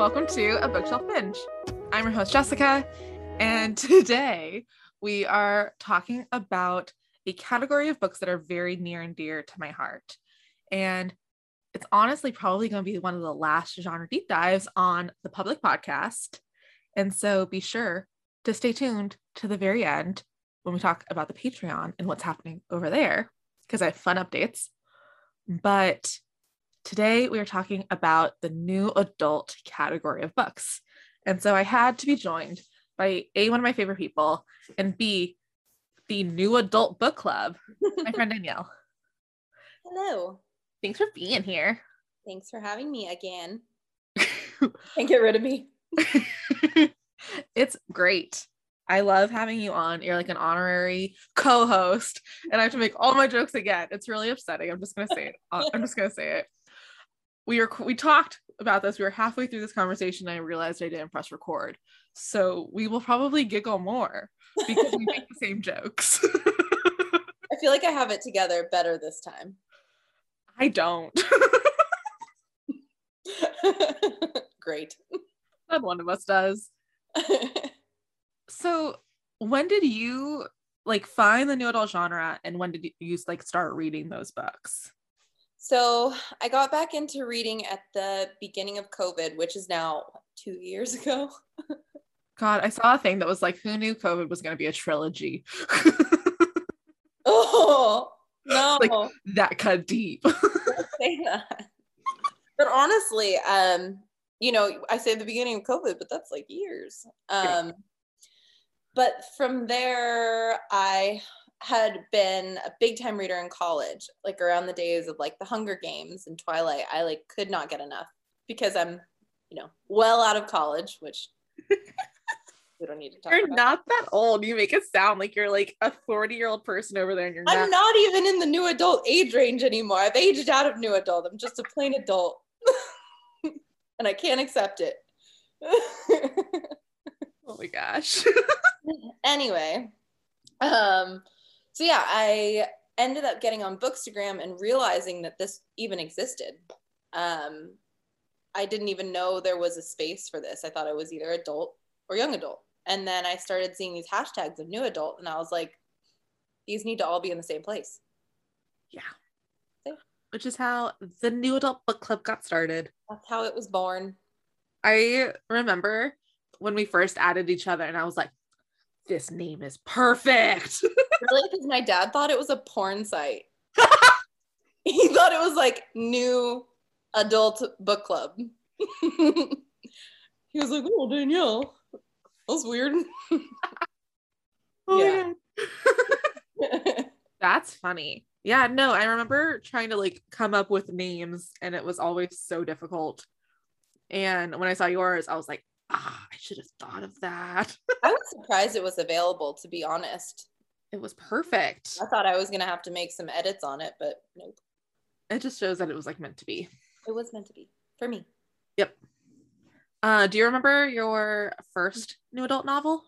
welcome to A Bookshelf Binge. I'm your host, Jessica, and today we are talking about a category of books that are very near and dear to my heart. And it's honestly probably going to be one of the last genre deep dives on the public podcast. And so be sure to stay tuned to the very end when we talk about the Patreon and what's happening over there, because I have fun updates. But today we are talking about the new adult category of books. And so I had to be joined by A, one of my favorite people, and B, the new adult book club, my friend Danielle. Hello. Thanks for being here. Thanks for having me again. Can't get rid of me. it's great. I love having you on. You're like an honorary co-host, and I have to make all my jokes again. It's really upsetting. I'm just gonna say it. I'm just gonna say it. We were we talked about this. We were halfway through this conversation, and I realized I didn't press record. So we will probably giggle more because we make the same jokes. I feel like I have it together better this time. I don't. Great. Not one of us does. so when did you like find the new adult genre and when did you like start reading those books? So I got back into reading at the beginning of COVID, which is now two years ago. God, I saw a thing that was like, who knew COVID was going to be a trilogy? oh, no. like that cut deep. say that. But honestly, um, you know, I say the beginning of COVID, but that's like years. Um, but from there, I had been a big time reader in college, like around the days of like the Hunger Games and Twilight. I like could not get enough because I'm, you know, well out of college, which we don't need to talk You're about. not that old. You make it sound like you're like a 40 year old person over there and you're I'm not. not even in the new adult age range anymore. I've aged out of new adult. I'm just a plain adult. and I can't accept it. Oh my gosh. anyway, um, so yeah, I ended up getting on Bookstagram and realizing that this even existed. Um, I didn't even know there was a space for this. I thought it was either adult or young adult. And then I started seeing these hashtags of new adult, and I was like, these need to all be in the same place. yeah. Yeah. Which is how the new adult book club got started. That's how it was born. I remember when we first added each other and I was like, this name is perfect. Really? Because my dad thought it was a porn site. he thought it was like new adult book club. he was like, oh, Danielle. That's weird. Oh Yeah. That's funny. Yeah, no, I remember trying to like come up with names and it was always so difficult. And when I saw yours, I was like, ah, I should have thought of that. I was surprised it was available, to be honest. It was perfect. I thought I was going to have to make some edits on it, but nope. It just shows that it was like meant to be. It was meant to be for me. Yep. Uh, do you remember your first new adult novel?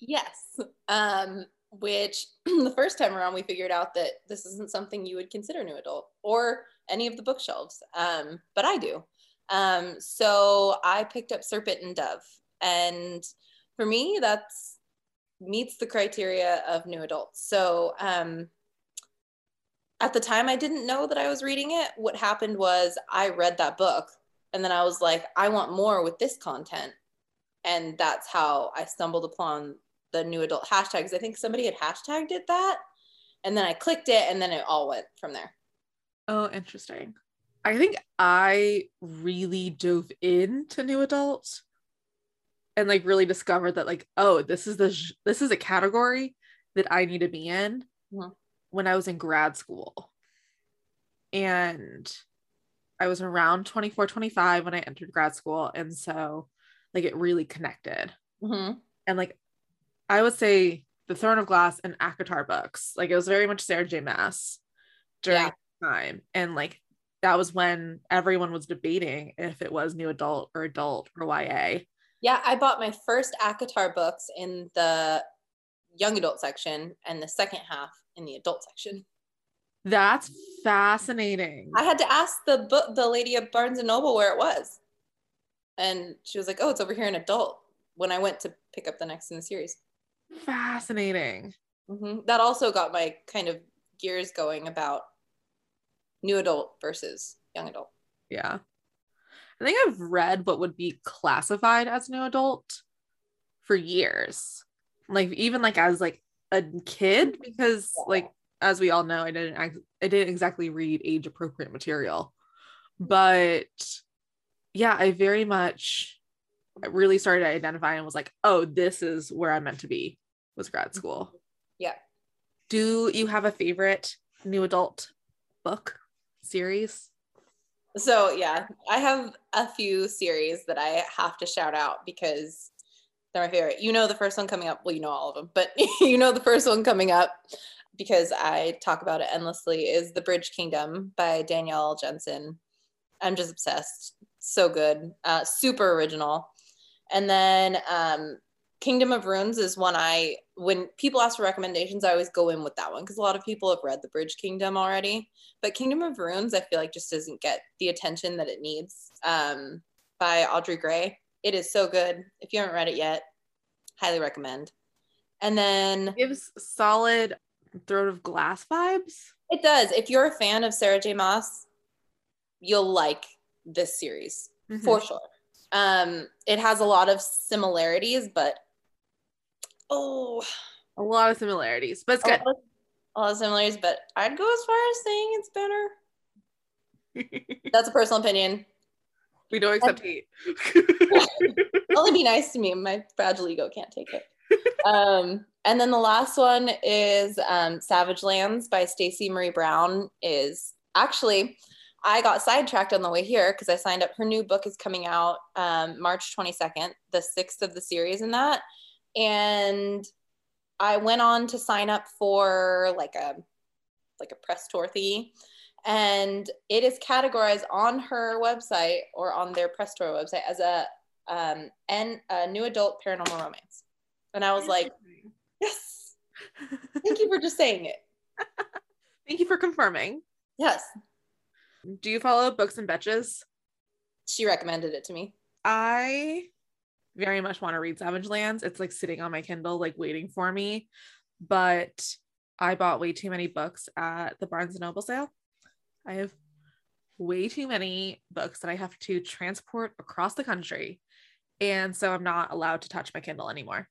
Yes. Um, which the first time around we figured out that this isn't something you would consider new adult or any of the bookshelves. Um, but I do. Um, so I picked up Serpent and Dove. And for me, that's meets the criteria of new adults. So um at the time I didn't know that I was reading it. What happened was I read that book and then I was like, I want more with this content. And that's how I stumbled upon the new adult hashtags. I think somebody had hashtagged it that. And then I clicked it and then it all went from there. Oh, interesting. I think I really dove into new adult and like really discovered that like, oh, this is the this is a category that I need to be in Mhm. when I was in grad school. And I was around 24, 25 when I entered grad school. And so like it really connected. Mm-hmm. And like I would say the Throne of Glass and ACOTAR books, like it was very much Sarah J. Maas during Yeah. that time. And like that was when everyone was debating if it was new adult or adult or YA. Yeah, I bought my first ACOTAR books in the young adult section and the second half in the adult section. That's fascinating. I had to ask the book, the lady at Barnes and Noble where it was. And she was like, oh, it's over here in adult when I went to pick up the next in the series. Fascinating. hmm That also got my kind of gears going about new adult versus young adult. Yeah. I think I've read what would be classified as new adult for years. Like even like as like a kid mm-hmm. because Yeah. like as we all know I didn't I didn't exactly read age appropriate material. But yeah, I very much I really started to identify and was like, "Oh, this is where I'm meant to be." Was grad mm-hmm. school. Yeah. Do you have a favorite new adult book series? So yeah, I have a few series that I have to shout out because they're my favorite. You know the first one coming up. Well, you know all of them, but you know the first one coming up because I talk about it endlessly is The Bridge Kingdom by Danielle Jensen. I'm just obsessed. So good. Uh, super original. And then um, Kingdom of Runes is one I when people ask for recommendations, I always go in with that one because a lot of people have read The Bridge Kingdom already. But Kingdom of Runes, I feel like just doesn't get the attention that it needs. Um, by Audrey Grey. It is so good. If you haven't read it yet, highly recommend. And then Gives solid Throne of Glass vibes. it does. If you're a fan of Sarah J. Maas, you'll like this series for sure. Um, it has a lot of similarities, but oh, a lot of similarities, but it's a good. lot of- a lot of similarities. But I'd go as far as saying it's better. That's a personal opinion. we don't accept hate. only be nice to me. My fragile ego can't take it. Um, and then the last one is um, Savage Lands by Stacey Marie Brown. Is actually I got sidetracked on the way here because I signed up. Her new book is coming out um, March 22nd, the sixth of the series in that, and I went on to sign up for like a like a press tour thingy. And it is categorized on her website or on their press tour website as a um, and a new adult paranormal romance. And I was like, yes, thank you for just saying it. Thank you for confirming. Yes, Do you follow Books and Betches? she recommended it to me. I very much want to read Savage Lands. It's like sitting on my Kindle, like waiting for me. But I bought way too many books at the Barnes and Noble sale. I have way too many books that I have to transport across the country. And so I'm not allowed to touch my Kindle anymore.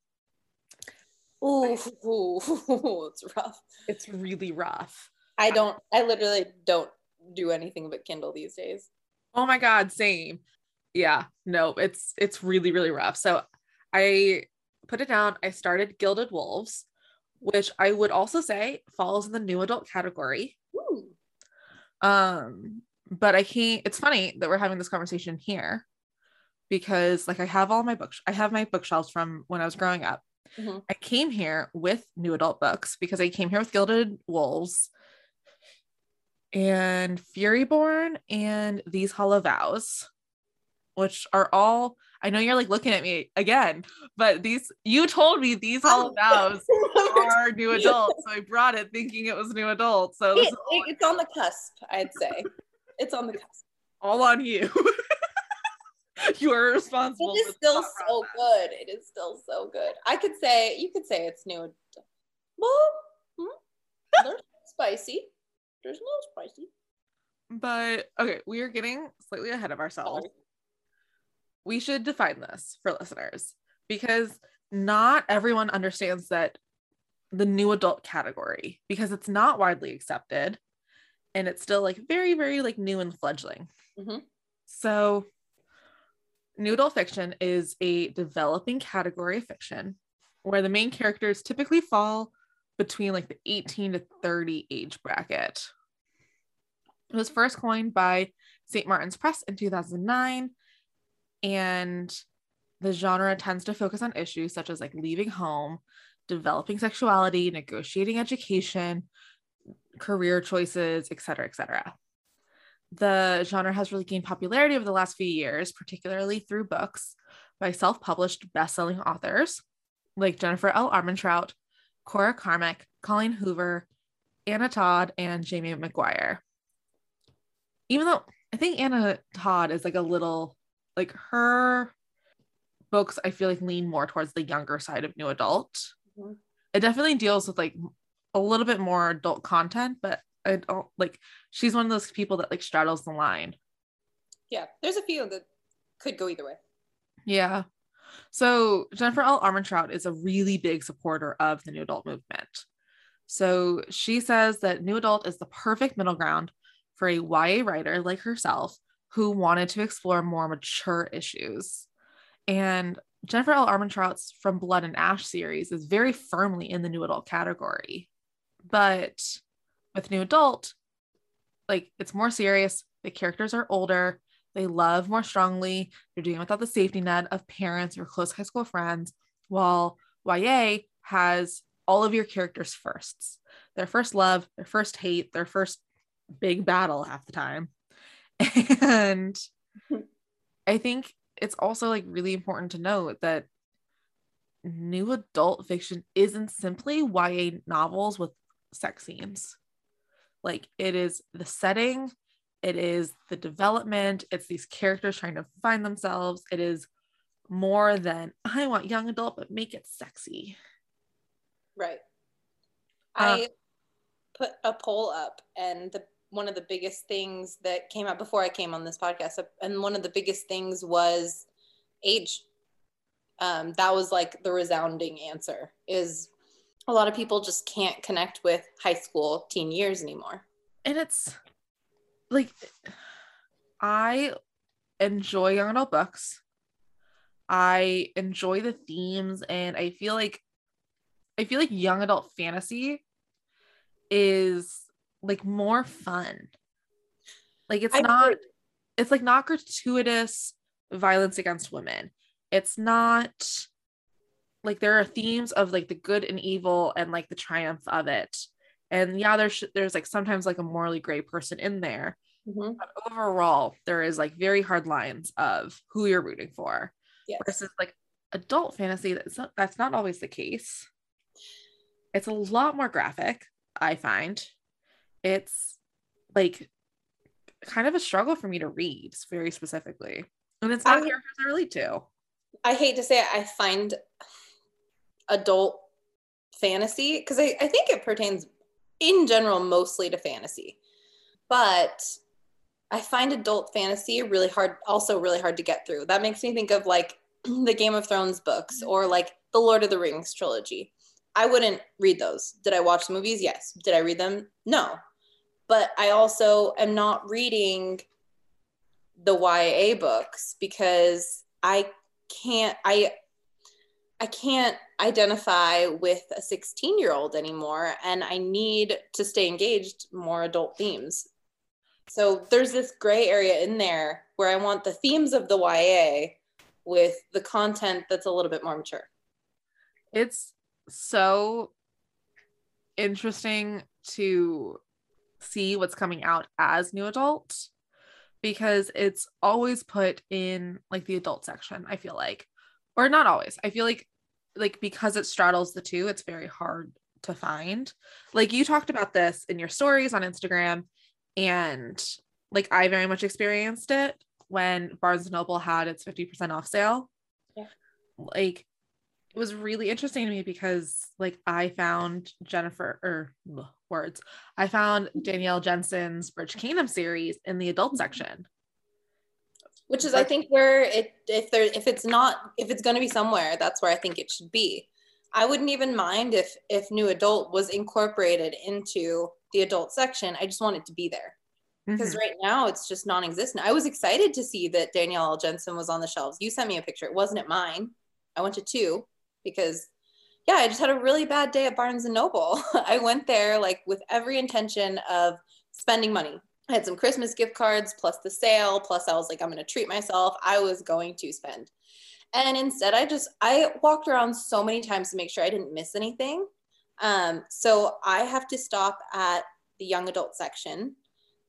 Ooh, it's rough. It's really rough. I don't, I literally don't do anything but Kindle these days. Oh my god, same. Yeah, no, it's it's really really rough. So I put it down. I started Gilded Wolves, which I would also say falls in the new adult category. Ooh. Um, but I can't. It's funny that we're having this conversation here because like I have all my books. I have my bookshelves from when I was growing up. Mhm. I came here with new adult books because I came here with Gilded Wolves and Furyborn and These Hollow Vows, which are all. I know you're like looking at me again, but these you told me these Hollow Vows are new adult, so I brought it thinking it was new adult. So It- it- it's on the cusp, I'd say. It's on the cusp. all on you. you are responsible. It is still so process. good. It is still so good. I could say you could say it's new. adult. Well, hmm, there's spicy. There's no spicy. But okay, we are getting slightly ahead of ourselves. We should define this for listeners because not everyone understands that the new adult category because it's not widely accepted and it's still like very, very like new and fledgling. Mhm. So, new adult fiction is a developing category of fiction where the main characters typically fall between like the 18 to 30 age bracket. It was first coined by St. Martin's Press in 2009, and the genre tends to focus on issues such as like leaving home, developing sexuality, negotiating education, career choices, etc., etc. The genre has really gained popularity over the last few years, particularly through books by self-published best-selling authors like Jennifer L. Armentrout, Cora Carmack, Colleen Hoover, Anna Todd, and Jamie McGuire. Even though I think Anna Todd is like a little like her books I feel like lean more towards the younger side of new adult. Mhm. It definitely deals with like a little bit more adult content, but I don't like she's one of those people that like straddles the line. Yeah, there's a few that could go either way. Yeah. So Jennifer L. Armentrout is a really big supporter of the new adult movement. So she says that new adult is the perfect middle ground for a YA writer like herself who wanted to explore more mature issues. And Jennifer L. Armentrout's From Blood and Ash series is very firmly in the new adult category. But with new adult, like it's more serious, the characters are older, they love more strongly, they're doing it without the safety net of parents or close high school friends, while YA has all of your characters' firsts their first love, their first hate, their first big battle half the time. And I think it's also like really important to note that new adult fiction isn't simply YA novels with sex scenes. Like it is the setting, it is the development, it's these characters trying to find themselves. It is more than I want young adult, but make it sexy. Right. Uh, I put a poll up, and the one of the biggest things that came out before I came on this podcast, and one of the biggest things was age. Um, that was like the resounding answer. Is a lot of people just can't connect with high school teen years anymore. And it's like I enjoy young adult books. I enjoy the themes and I feel like I feel like young adult fantasy is like more fun. Like it's I not it's like not gratuitous violence against women. It's not like there are themes of like the good and evil and like the triumph of it. And yeah, there's there's like sometimes like a morally gray person in there. Mhm. But overall, there is like very hard lines of who you're rooting for Yes. versus like adult fantasy. That's not that's not always the case. It's a lot more graphic, I find. It's like kind of a struggle for me to read very specifically. And it's not I- characters I relate to. I hate to say it, I find adult fantasy because I, I think it pertains in general mostly to fantasy. But I find adult fantasy really hard, also really hard to get through. That makes me think of like the Game of Thrones books or like the Lord of the Rings trilogy. I wouldn't read those. Did I watch the movies? Yes. Did I read them? No. But I also am not reading the YA books because I can't I I can't identify with a 16 year old anymore and I need to stay engaged more adult themes. So there's this gray area in there where I want the themes of the YA with the content that's a little bit more mature. It's so interesting to see what's coming out as new adult because it's always put in like the adult section, I feel like. Or not always. I feel like like because it straddles the two, it's very hard to find. Like you talked about this in your stories on Instagram and like I very much experienced it when Barnes and Noble had its 50% off sale. Yeah. Like was really interesting to me because like I found Jennifer or ugh, words. I found Danielle Jensen's Bridge Kingdom series in the adult section. which is i think where it if there if it's not if it's going to be somewhere that's where i think it should be. I wouldn't even mind if if new adult was incorporated into the adult section. I just want it to be there. Because Mhm. right now it's just non-existent. I was excited to see that danielle jensen was on the shelves. You sent me a picture. It wasn't at mine. I went to two because yeah i just had a really bad day at barnes and noble i went there like with every intention of spending money I had some Christmas gift cards plus the sale. Plus, I was like, I'm going to treat myself. I was going to spend. And instead, I just, I walked around so many times to make sure I didn't miss anything. Um, so I have to stop at the young adult section,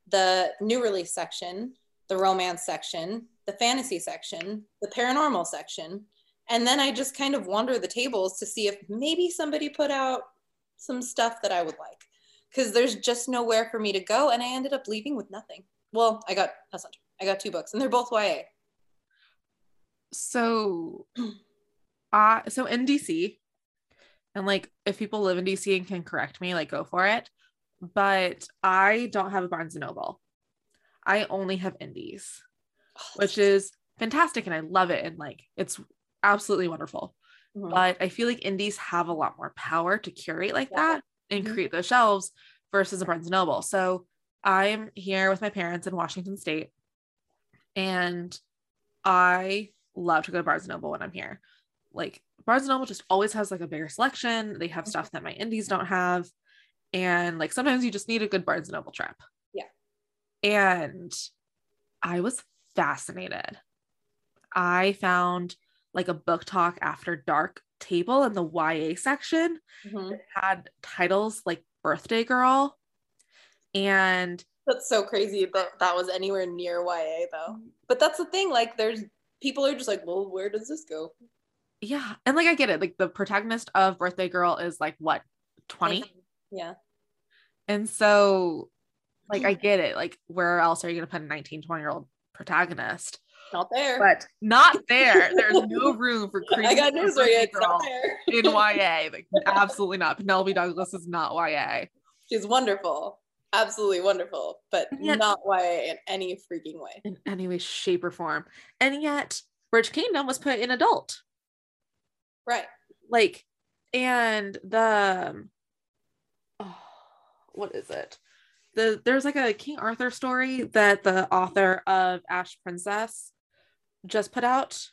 the new release section, the romance section, the fantasy section, the paranormal section. And then I just kind of wander the tables to see if maybe somebody put out some stuff that I would like because there's just nowhere for me to go. And I ended up leaving with nothing. Well, I got that's not true. I got two books and they're both YA. So, uh, so in DC, and like if people live in DC and can correct me, like go for it. But I don't have a Barnes and Noble. I only have indies, which is fantastic and I love it. And like it's absolutely wonderful. Mhm. But I feel like indies have a lot more power to curate like Yeah. that and Mhm. create those shelves versus a Barnes and Noble. So I'm here with my parents in Washington State and I love to go to Barnes and Noble when I'm here. Like Barnes and Noble just always has like a bigger selection. They have stuff that my indies don't have. And like sometimes you just need a good Barnes and Noble trip. Yeah. And I was fascinated. I found like a BookTok after dark table in the YA section Mhm. had titles like Birthday Girl and That's so crazy that that was anywhere near YA though. But that's the thing. Like, there's people are just like, well, where does this go? yeah, and like I get it. Like the protagonist of Birthday Girl is like what 20? Yeah. And so like I get it. Like where else are you going to put a 19, 20 year old protagonist? Not there. But not there. There's no room for creepy I got news for you. It's not there. in YA. Like absolutely not. Penelope Douglas is not YA. She's wonderful. Absolutely wonderful. But yet- not YA in any freaking way. in any way, shape, or form. And yet, Bridge Kingdom was put in adult. Right. Like, and the um, oh, what is it? The there's like a King Arthur story that the author of Ash Princess just put out,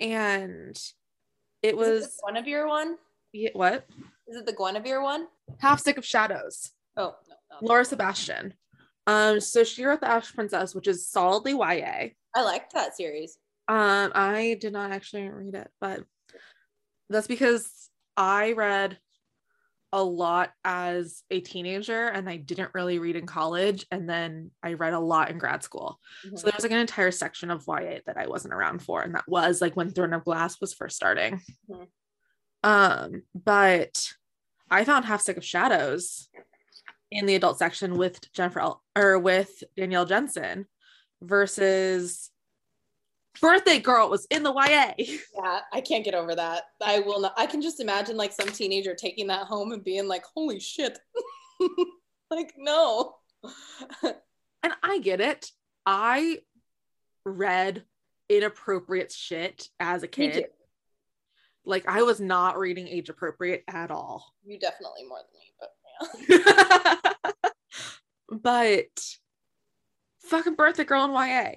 and it was the Guinevere one? yeah, what Is it the Guinevere one? Half Sick of Shadows. Oh, no. no. Laura Sebastian. Um, so she wrote the Ash Princess, which is solidly YA. I liked that series. Um, I did not actually read it, but that's because I read a lot as a teenager and I didn't really read in college. And then I read a lot in grad school. Mhm. So there was like an entire section of YA that I wasn't around for. And that was like when Throne of Glass was first starting. Mhm. Um, but I found Half Sick of Shadows in the adult section with Jennifer El- or with Danielle Jensen versus Birthday Girl was in the YA. Yeah, I can't get over that. I will not. I can just imagine like some teenager taking that home and being like, "Holy shit!" like, no. And I get it. I read inappropriate shit as a kid. Like I was not reading age appropriate at all. You definitely more than me, but yeah. but fucking birthday girl in YA.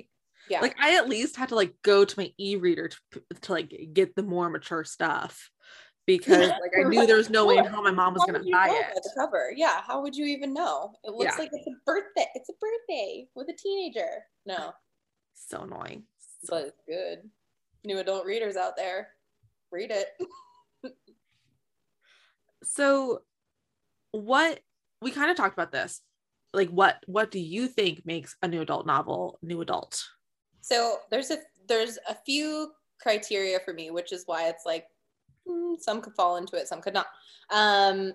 Yeah. Like I at least had to like go to my e-reader to, to like get the more mature stuff because like I knew there was no way in hell my mom was How gonna buy it. The cover, yeah. How would you even know? It looks Yeah. like it's a birthday. It's a birthday with a teenager. No, So annoying. but it's good. New adult readers out there, read it. So what we kind of talked about this. Like what what do you think makes a new adult novel new adult? So there's a there's a few criteria for me, which is why it's like hmm, some could fall into it, some could not. Um,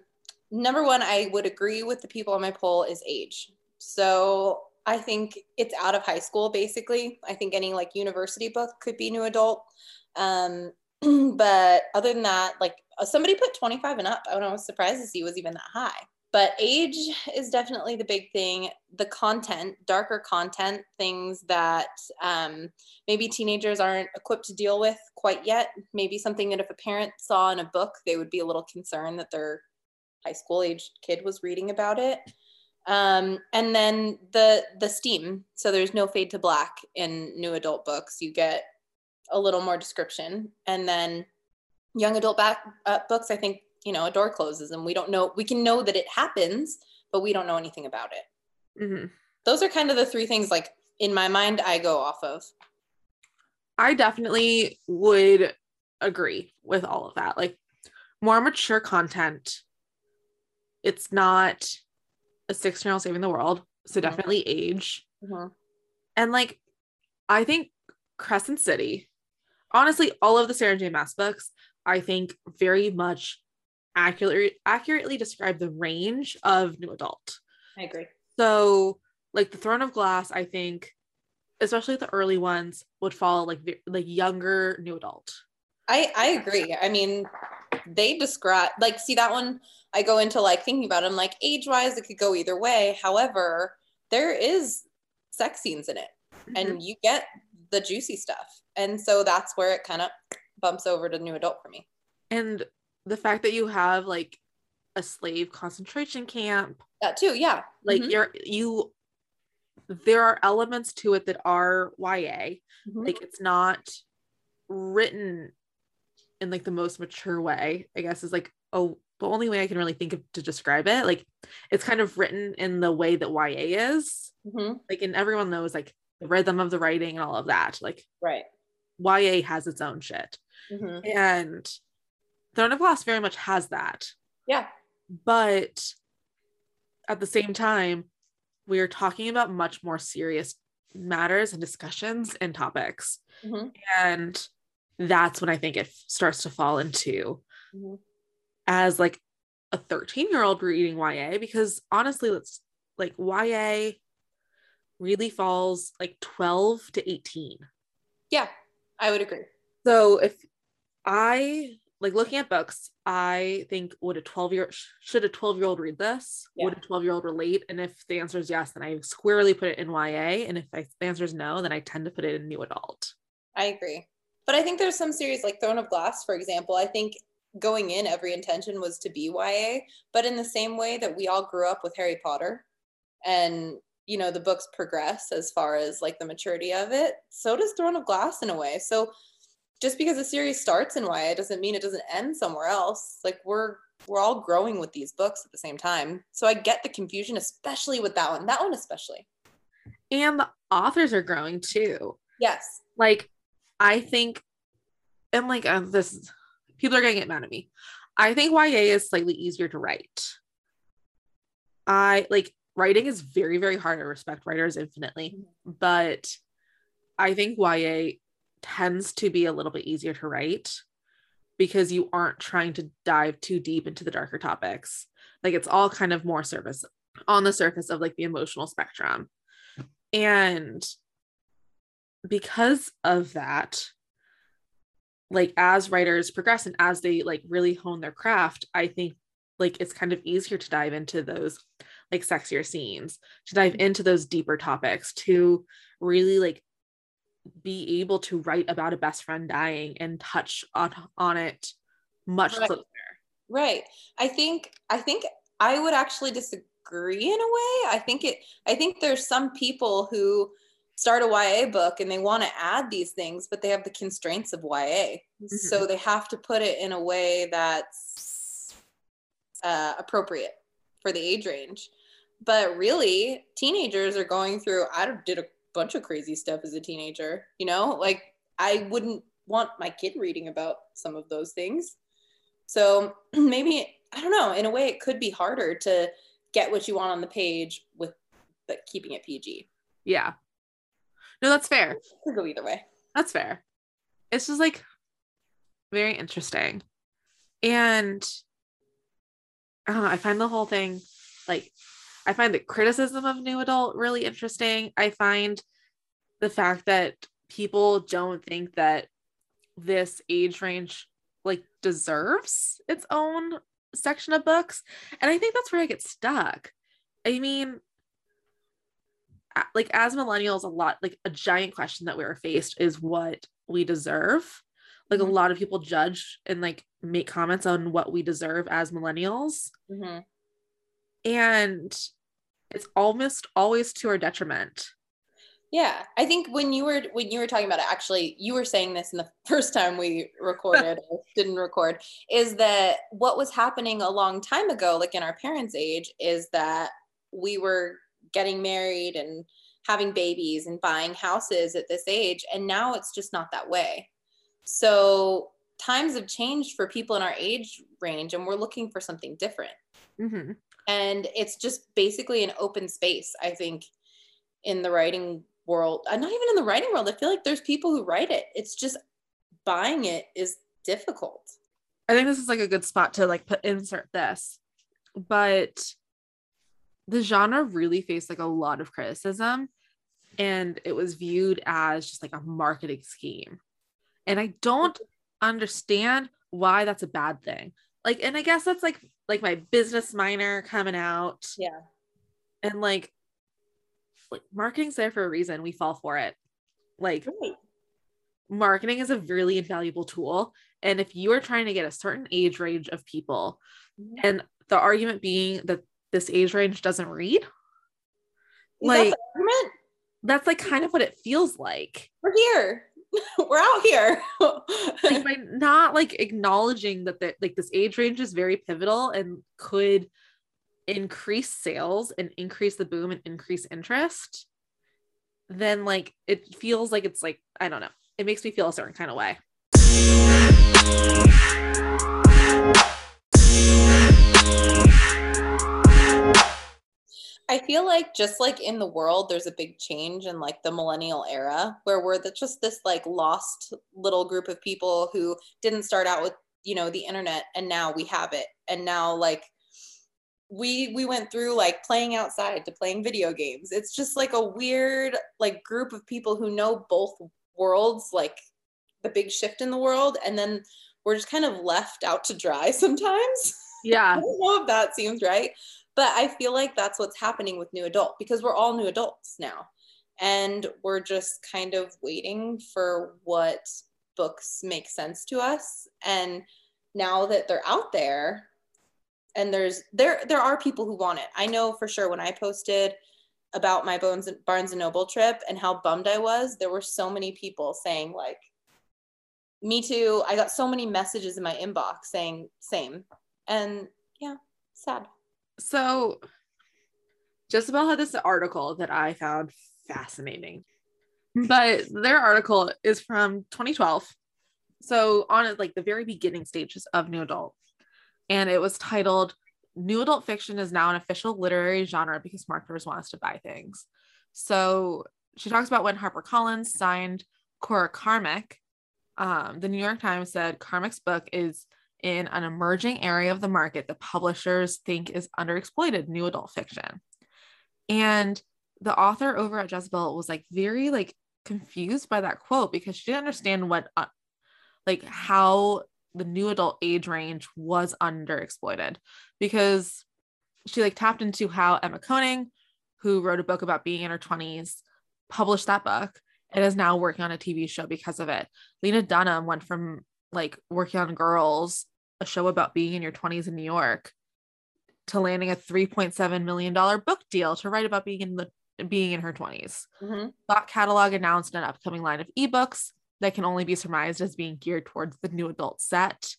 number one, I would agree with the people on my poll is age. So I think it's out of high school basically. I think any like university book could be new adult. Um, but other than that, like somebody put 25 and up. I was surprised to see it was even that high. But age is definitely the big thing. The content, darker content, things that um, maybe teenagers aren't equipped to deal with quite yet. Maybe something that if a parent saw in a book, they would be a little concerned that their high school age kid was reading about it. Um, and then the the steam. So there's no fade to black in new adult books. You get a little more description, and then young adult back uh, books. I think you know a door closes, and we don't know. We can know that it happens, but we don't know anything about it. Mhm. Those are kind of the three things. Like in my mind, I go off of. I definitely would agree with all of that. Like more mature content. It's not a six year old saving the world. So Mhm. definitely age. Mhm. And like, I think Crescent City, honestly, all of the Sarah J. Maas books, I think very much accurately accurately describe the range of new adult. I agree. So, like the Throne of Glass, I think especially the early ones, would fall like like younger new adult. I I agree. I mean, they describe like see that one. I go into like thinking about them like age wise, it could go either way. However, there is sex scenes in it, mm-hmm. and you get the juicy stuff, and so that's where it kind of bumps over to new adult for me. And the fact that you have like a slave concentration camp. That too, yeah. Like mm-hmm. you're you there are elements to it that are YA. Mm-hmm. Like it's not written in like the most mature way, I guess is like oh the only way I can really think of to describe it. Like it's kind of written in the way that YA is. Mm-hmm. Like and everyone knows like the rhythm of the writing and all of that. Like right. YA has its own shit. Mm-hmm. And Throne of Glass very much has that. Yeah. But at the same time, we are talking about much more serious matters and discussions and topics. Mm-hmm. And that's when I think it starts to fall into mm-hmm. as like a 13 year old reading YA, because honestly, let's like YA really falls like 12 to 18. Yeah, I would agree. So if I like looking at books, I think would a 12 year should a 12 year old read this? Yeah. Would a 12 year old relate? And if the answer is yes, then I squarely put it in YA. And if I, the answer is no, then I tend to put it in new adult. I agree. But I think there's some series like Throne of Glass, for example. I think going in, every intention was to be YA, but in the same way that we all grew up with Harry Potter and you know the books progress as far as like the maturity of it so does throne of glass in a way so just because a series starts in YA doesn't mean it doesn't end somewhere else. Like we're we're all growing with these books at the same time. So I get the confusion, especially with that one. That one especially. And the authors are growing too. Yes. Like I think, and like uh, this, people are gonna get mad at me. I think YA is slightly easier to write. I like writing is very very hard. I respect writers infinitely, mm-hmm. but I think YA tends to be a little bit easier to write because you aren't trying to dive too deep into the darker topics. Like it's all kind of more surface on the surface of like the emotional spectrum. And because of that, like as writers progress and as they like really hone their craft, I think like it's kind of easier to dive into those like sexier scenes, to dive mm-hmm. into those deeper topics, to really like be able to write about a best friend dying and touch on on it much right. closer. Right. I think I think I would actually disagree in a way. I think it I think there's some people who start a YA book and they want to add these things, but they have the constraints of YA. Mm-hmm. So they have to put it in a way that's uh, appropriate for the age range. But really, teenagers are going through. I did a bunch of crazy stuff as a teenager, you know? Like I wouldn't want my kid reading about some of those things. So maybe I don't know, in a way it could be harder to get what you want on the page with but keeping it PG. Yeah. No, that's fair. It could go either way. That's fair. It's just like very interesting. And I don't know, I find the whole thing like I find the criticism of new adult really interesting. I find the fact that people don't think that this age range like deserves its own section of books. And I think that's where I get stuck. I mean, like as millennials, a lot like a giant question that we are faced is what we deserve. Like mm-hmm. a lot of people judge and like make comments on what we deserve as millennials. Mm-hmm and it's almost always to our detriment. Yeah i think when you were when you were talking about it actually you were saying this in the first time we recorded or didn't record is that what was happening a long time ago like in our parents age is that we were getting married and having babies and buying houses at this age and now it's just not that way. So times have changed for people in our age range and we're looking for something different. Mm-hmm and it's just basically an open space i think in the writing world. Uh, not even in the writing world i feel like there's people who write it. It's just buying it is difficult. I think this is like a good spot to like put insert this. But the genre really faced like a lot of criticism and it was viewed as just like a marketing scheme. And I don't understand why that's a bad thing. Like, and I guess that's like like my business minor coming out. Yeah. And like like marketing's there for a reason. We fall for it. Like Right. marketing is a really invaluable tool. And if you are trying to get a certain age range of people, Mhm. and the argument being that this age range doesn't read, Is like- that that's like kind of what it feels like. We're here. We're out here. like by not like acknowledging that the, like this age range is very pivotal and could increase sales and increase the boom and increase interest then like it feels like it's like i don't know it makes me feel a certain kind of way I feel like just like in the world, there's a big change in like the millennial era where we're the, just this like lost little group of people who didn't start out with, you know, the internet and now we have it. And now like we we went through like playing outside to playing video games. It's just like a weird like group of people who know both worlds, like the big shift in the world and then we're just kind of left out to dry sometimes. yeah I don't know if that seems right, but I feel like that's what's happening with new adult because we're all new adults now. And we're just kind of waiting for what books make sense to us. And now that they're out there, and there's there there are people who want it. I know for sure when I posted about my Bones Barnes and Noble trip and how bummed I was, there were so many people saying like, "Me too." I got so many messages in my inbox saying same, and yeah, sad. So jezebel had this article that i found fascinating. But their article is from 2012 so on like the very beginning stages of new adult. And it was titled new adult fiction is now an official literary genre because marketers want us to buy things. So she talks about when harpercollins signed cora carmack um, the new york times said carmack's book is in an emerging area of the market that publishers think is underexploited new adult fiction and the author over at jezebel was like very like confused by that quote because she didn't understand what uh, like how the new adult age range was underexploited because she like tapped into how Emma Koenig, who wrote a book about being in her 20s, published that book and is now working on a TV show because of it. Lena Dunham went from like working on Girls, a show about being in your 20s in New York, to landing a 3.7 million dollar book deal to write about being in the being in her 20s. Mhm. Thought Catalog announced an upcoming line of ebooks that can only be surmised as being geared towards the new adult set.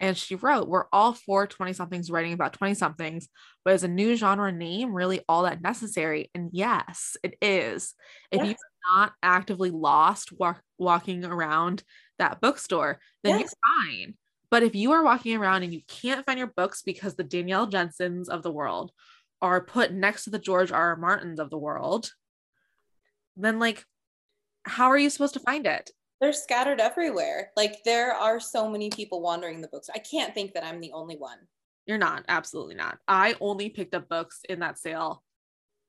And she wrote, We're all for 20 somethings writing about 20 somethings, but is a new genre name really all that necessary? And yes, it is. If Yes. you're not actively lost walk, walking around that bookstore, then Yes. you're fine. But if you are walking around and you can't find your books because the Danielle Jensens of the world are put next to the George R. R. Martins of the world, then like, how are you supposed to find it? They're scattered everywhere. Like there are so many people wandering the books. I can't think that I'm the only one. You're not, absolutely not. I only picked up books in that sale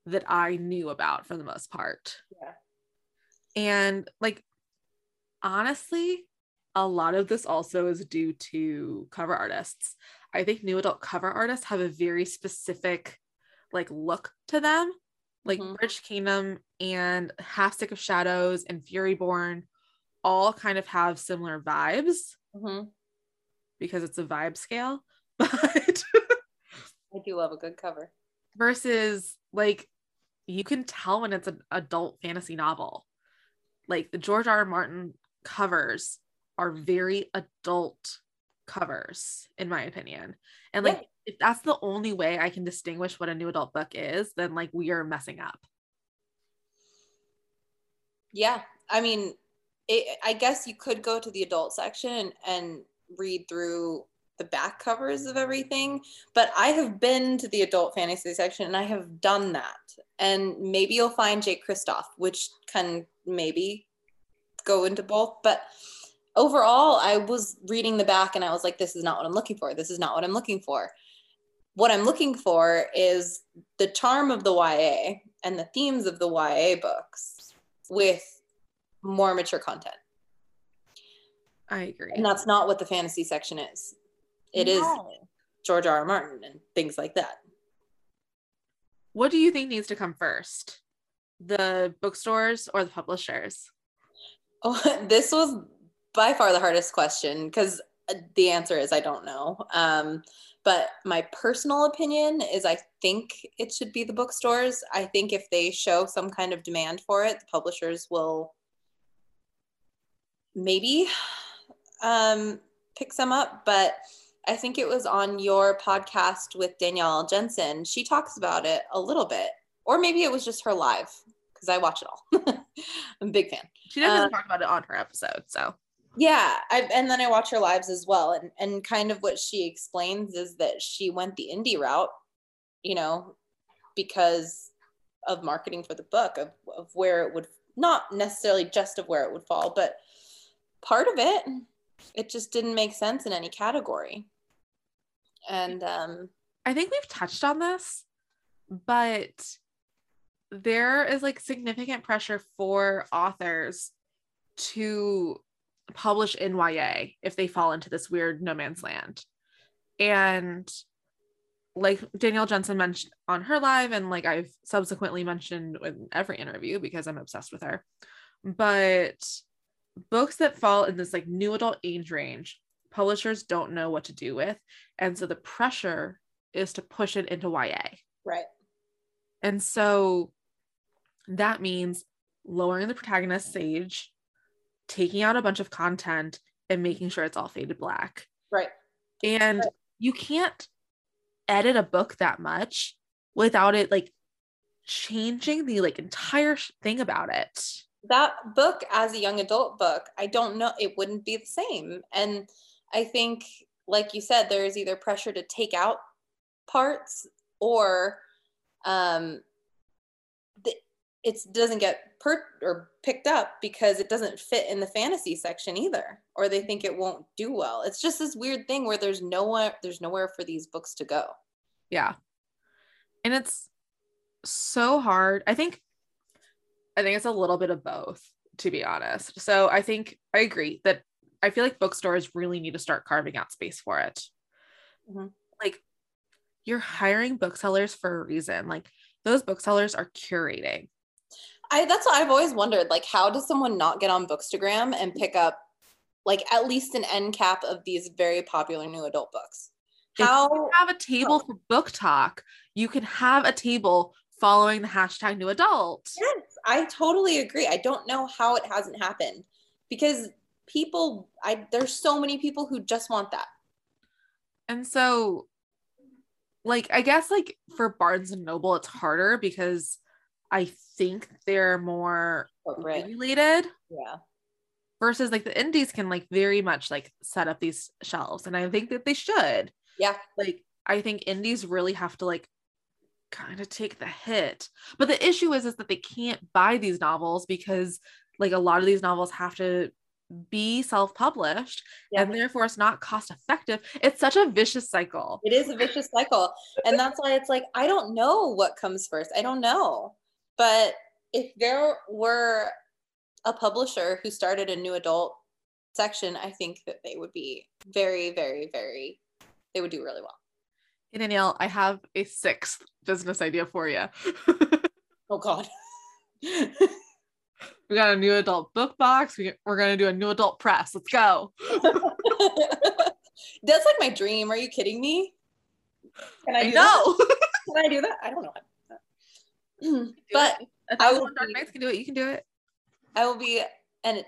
that I knew about for the most part. Yeah. And like, honestly, a lot of this also is due to cover artists. I think new adult cover artists have a very specific like look to them. Like Mhm. Bridge Kingdom and Half Sick of Shadows and Furyborn all kind of have similar vibes Mhm. because it's a vibe scale. But I do love a good cover. versus like you can tell when it's an adult fantasy novel. Like the George R. R. Martin covers are very adult covers, in my opinion. And like Yeah. if that's the only way I can distinguish what a new adult book is, then like we are messing up. Yeah. I mean, it, I guess you could go to the adult section and read through the back covers of everything, but I have been to the adult fantasy section and I have done that. And maybe you'll find Jay Kristoff, which can maybe go into both. But overall, I was reading the back and I was like, this is not what I'm looking for. This is not what I'm looking for. What I'm looking for is the charm of the YA and the themes of the YA books with more mature content. I agree. And that's not what the fantasy section is. It is No. George R. R. Martin and things like that. What do you think needs to come first? The bookstores or the publishers? Oh, this was by far the hardest question because the answer is I don't know. Um, but my personal opinion is I think it should be the bookstores. I think if they show some kind of demand for it, the publishers will maybe um, pick some up. But I think it was on your podcast with Danielle Jensen. She talks about it a little bit, or maybe it was just her live because I watch it all. I'm a big fan. She doesn't Uh, talk about it on her episode, so Yeah, I, and then I watch her lives as well, and and kind of what she explains is that she went the indie route, you know, because of marketing for the book of of where it would not necessarily just of where it would fall, but part of it, it just didn't make sense in any category, and um, I think we've touched on this, but there is like significant pressure for authors to publish in YA if they fall into this weird no man's land. And like Danielle Jensen mentioned on her live, and like I've subsequently mentioned in every interview because I'm obsessed with her. But books that fall in this like new adult age range, publishers don't know what to do with. And so the pressure is to push it into YA. right, And so that means lowering the protagonist's age, taking out a bunch of content, and making sure it's all faded black. right, And you can't edit a book that much without it like changing the like entire thing about it. that book as a young adult book i don't know it wouldn't be the same and i think like you said there is either pressure to take out parts or um it doesn't get per or picked up because it doesn't fit in the fantasy section either or they think it won't do well it's just this weird thing where there's no one there's nowhere for these books to go Yeah. And it's so hard. I think I think it's a little bit of both, to be honest. So I think I agree that I feel like bookstores really need to start carving out space for it. Mhm. Like you're hiring booksellers for a reason. Like those booksellers are curating. I that's what I've always wondered. Like, how does someone not get on Bookstagram and pick up like at least an end cap of these very popular new adult books? If you How have a table oh. for BookTok, you can have a table following the hashtag new adult. yes, I totally agree. I don't know how it hasn't happened because people I there's so many people who just want that. And so like I guess like for Barnes and Noble it's harder because I think they're more Corporate. regulated Yeah. versus like the indies can like very much like set up these shelves and I think that they should. Yeah. Like I think indies really have to like kind of take the hit. But the issue is is that they can't buy these novels because like a lot of these novels have to be self-published Yeah. and therefore it's not cost effective. It's such a vicious cycle. It is a vicious cycle. And that's why it's like, I don't know what comes first. I don't know. But if there were a publisher who started a new adult section, I think that they would be very, very, very, they would do really well. Hey, Danielle, I have a sixth business idea for you. Oh, God. we got a new adult book box. We, we're going to do a new adult press. Let's go. That's like my dream. Are you kidding me? Can I, I do that? know. Can I do that? I don't know. But I will Dark Nights can do it, you can do it. I will be a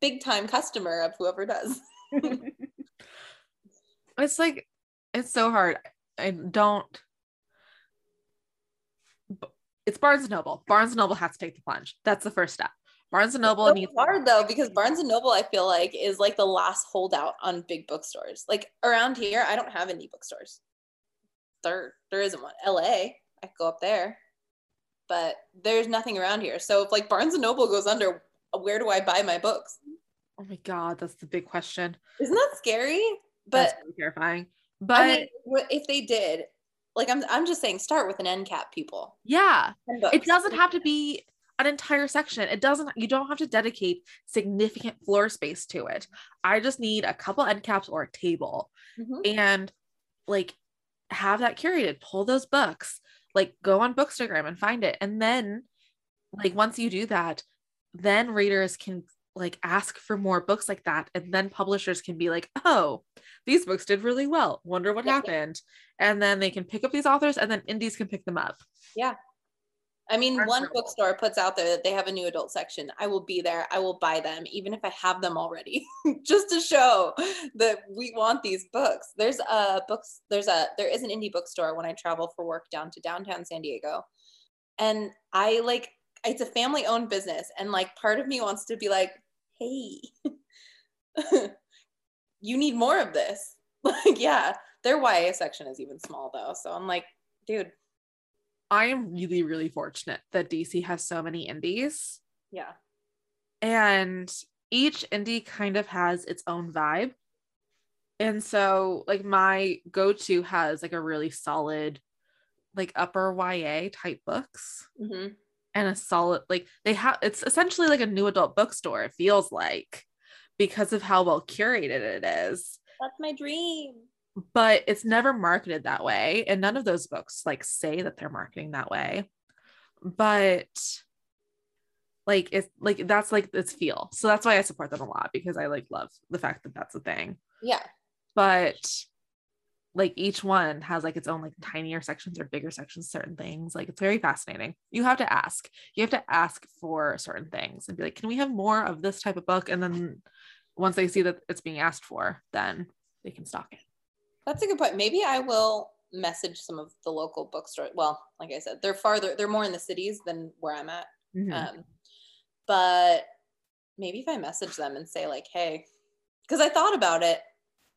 big time customer of whoever does. it's like, it's so hard. I don't. It's Barnes and Noble. Barnes and Noble has to take the plunge. That's the first step. Barnes and Noble so needs hard though because Barnes and Noble I feel like is like the last holdout on big bookstores. Like around here, I don't have any bookstores. There, there isn't one. LA, I could go up there, but there's nothing around here. So if like Barnes and Noble goes under, where do I buy my books? Oh my god, that's the big question. Isn't that scary? That's But really terrifying. But I mean, if they did, like I'm I'm just saying start with an end cap people. Yeah. It doesn't have to be an entire section. It doesn't you don't have to dedicate significant floor space to it. I just need a couple end caps or a table Mhm. and like have that curated. Pull those books. Like go on Bookstagram and find it. And then like once you do that, then readers can like ask for more books like that and then publishers can be like, "Oh, these books did really well. Wonder what Yeah. happened." And then they can pick up these authors and then indies can pick them up. I mean, Aren't one bookstore puts out there that they have a new adult section. I will be there. I will buy them, even if I have them already, just to show that we want these books. There's a books. There's a there is an indie bookstore when I travel for work down to downtown San Diego, and I like it's a family owned business, and like part of me wants to be like, hey, you need more of this. Like, yeah, their YA section is even small though, so I'm like, dude, I am really, really fortunate that DC has so many indies, yeah. and each indie kind of has its own vibe. And so, like, my go to has like a really solid, like, upper YA type books hmm and a solid, like, they have it's essentially like a new adult bookstore, it feels like, because of how well curated it is. That's my dream. But it's never marketed that way and none of those books like say that they're marketing that way but like it's like that's like its feel. So that's why i support them a lot because i like love the fact that that's a thing. Yeah. but like each one has like its own like tinier sections or bigger sections certain things. Like it's very fascinating. You have to ask. You have to ask for certain things and be like can we have more of this type of book? And then once they see that it's being asked for then they can stock it That's a good point. Maybe I will message some of the local bookstores. Well, like I said, they're farther, they're more in the cities than where I'm at. Mhm. Um, but maybe if I message them and say, like, hey, because I thought about it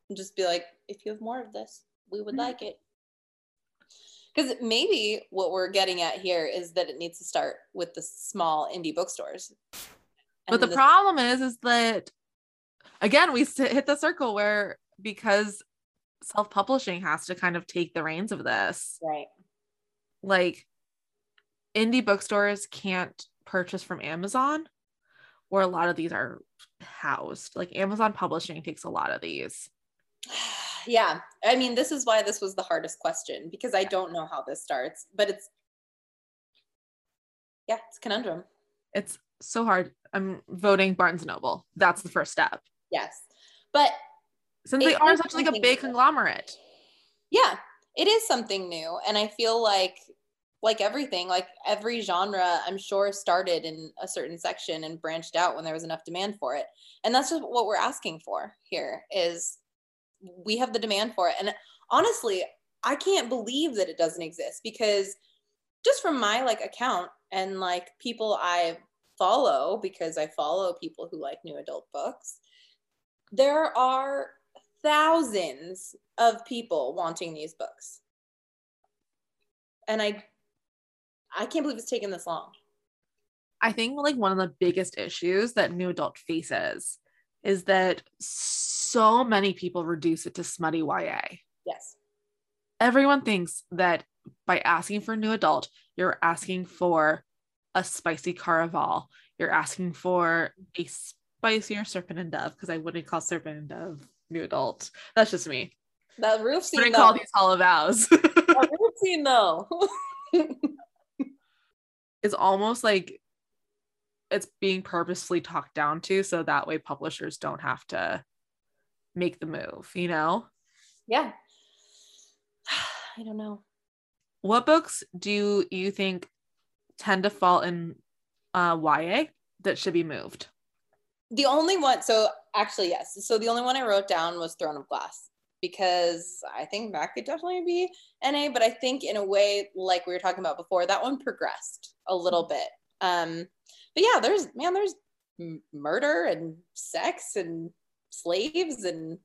and just be like, if you have more of this, we would Mhm. like it. Because maybe what we're getting at here is that it needs to start with the small indie bookstores. but the And problem is is that again we hit the circle where because self-publishing has to kind of take the reins of this. Right. like indie bookstores can't purchase from amazon where a lot of these are housed. Like amazon publishing takes a lot of these. Yeah. I mean this is why this was the hardest question because i don't know how this starts but it's yeah it's a conundrum. It's so hard. I'm voting barnes noble. That's the first step. Yes. But since they are such like a big conglomerate. Yeah it is something new and i feel like like everything like every genre i'm sure started in a certain section and branched out when there was enough demand for it. And that's just what we're asking for here is we have the demand for it. And honestly i can't believe that it doesn't exist because just from my like account and like people i follow because i follow people who like new adult books there are thousands of people wanting these books and i i can't believe it's taken this long I think like one of the biggest issues that new adult faces is that so many people reduce it to smutty YA. yes Everyone thinks that by asking for new adult, you're asking for a spicy caraval. You're asking for a spicier serpent and dove because I wouldn't call serpent and dove new adult. That's just me. that roof scene wouldn't though call these hollow vows. that roof scene though it's almost like it's being purposefully talked down to so that way publishers don't have to make the move, you know? yeah i don't know What books do you think tend to fall in uh, YA that should be moved? the only one so actually yes. So the only one i wrote down was throne of glass because i think that could definitely be na but i think in a way like we were talking about before that one progressed a little bit. Um but yeah there's man there's m- murder and sex and slaves and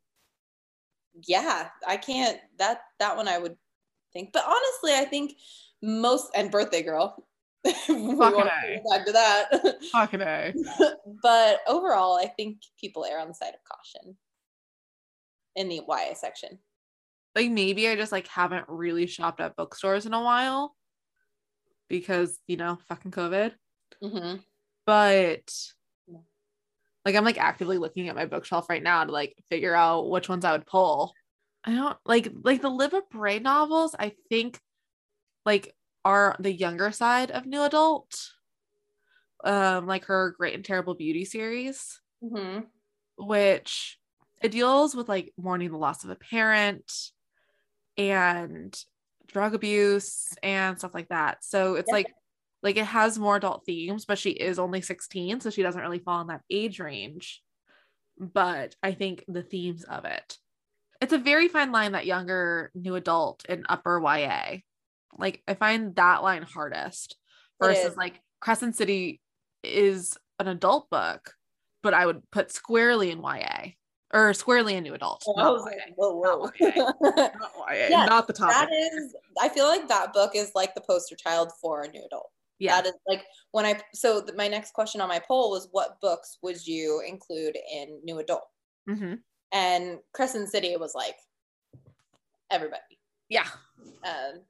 yeah i can't that that one i would think but honestly i think most and birthday girl we Fucking A. back to that Fucking A. but overall, I think people err on the side of caution in the YA section. like maybe I just like haven't really shopped at bookstores in a while because you know fucking COVID. Mm-hmm. But like I'm like actively looking at my bookshelf right now to like figure out which ones I would pull. I don't like like the Libba Bray novels. I think like are the younger side of new adult. Um, like her Great and Terrible Beauty series Mm-hmm. which it deals with like mourning the loss of a parent and drug abuse and stuff like that. So it's Yeah. like like it has more adult themes, but she is only 16, so she doesn't really fall in that age range. But I think the themes of it. It's a very fine line that younger new adult and upper YA. Like I find that line hardest versus like Crescent City is an adult book, but I would put squarely in YA or squarely in new adult. I not was YA. like, whoa, whoa. Not YA, Yeah, not the topic. that is, I feel like that book is like the poster child for a new adult. yeah. That is like when I, so my next question on my poll was what books would you include in new adult? hmm And Crescent City was like everybody. Yeah. um,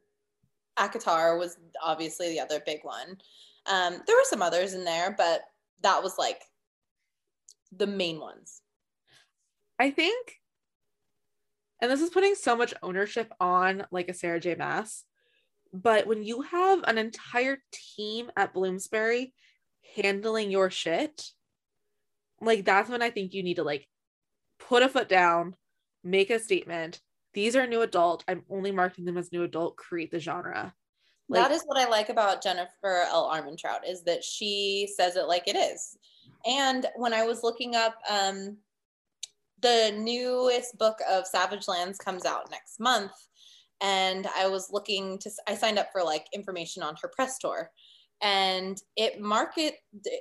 ACOTAR was obviously the other big one. Um, there were some others in there, but that was like the main ones. I think, and this is putting so much ownership on like a Sarah J. Maas, but when you have an entire team at Bloomsbury handling your shit, like that's when I think you need to like put a foot down, make a statement. These are new adult. I'm only marking them as new adult. Create the genre. Like, that is what I like about Jennifer L. Armentrout is that she says it like it is. And when I was looking up, um, the newest book of Savage Lands comes out next month, and I was looking to. I signed up for like information on her press tour, and it market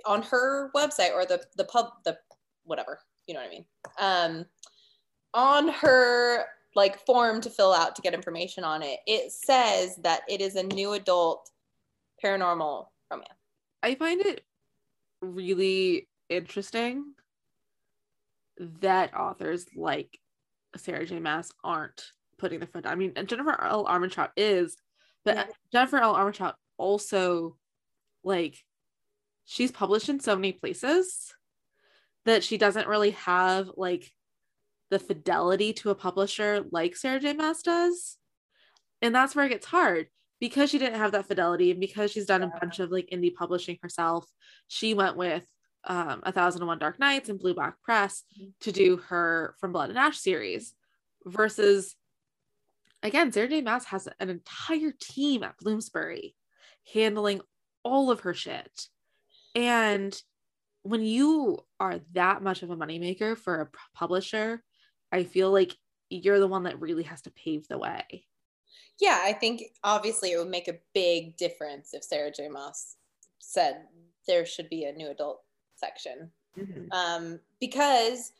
on her website or the the pub the whatever you know what I mean. Um, on her like form to fill out to get information on it, it says that it is a new adult paranormal romance. I find it really interesting that authors like Sarah J. Maas aren't putting their foot down. I mean, Jennifer L. Armentrout is, but Yeah. Jennifer L. Armentrout also, like, she's published in so many places that she doesn't really have like the fidelity to a publisher like Sarah J. Maas does. And that's where it gets hard because she didn't have that fidelity and because she's done a bunch of like indie publishing herself. She went with um, A Thousand and One Dark Nights and Blue Box Press Mhm. to do her From Blood and Ash series versus again, Sarah J. Maas has an entire team at Bloomsbury handling all of her shit. And when you are that much of a moneymaker for a publisher, I feel like you're the one that really has to pave the way. Yeah, I think obviously it would make a big difference if Sarah J. Maas said there should be a new adult section. Um, because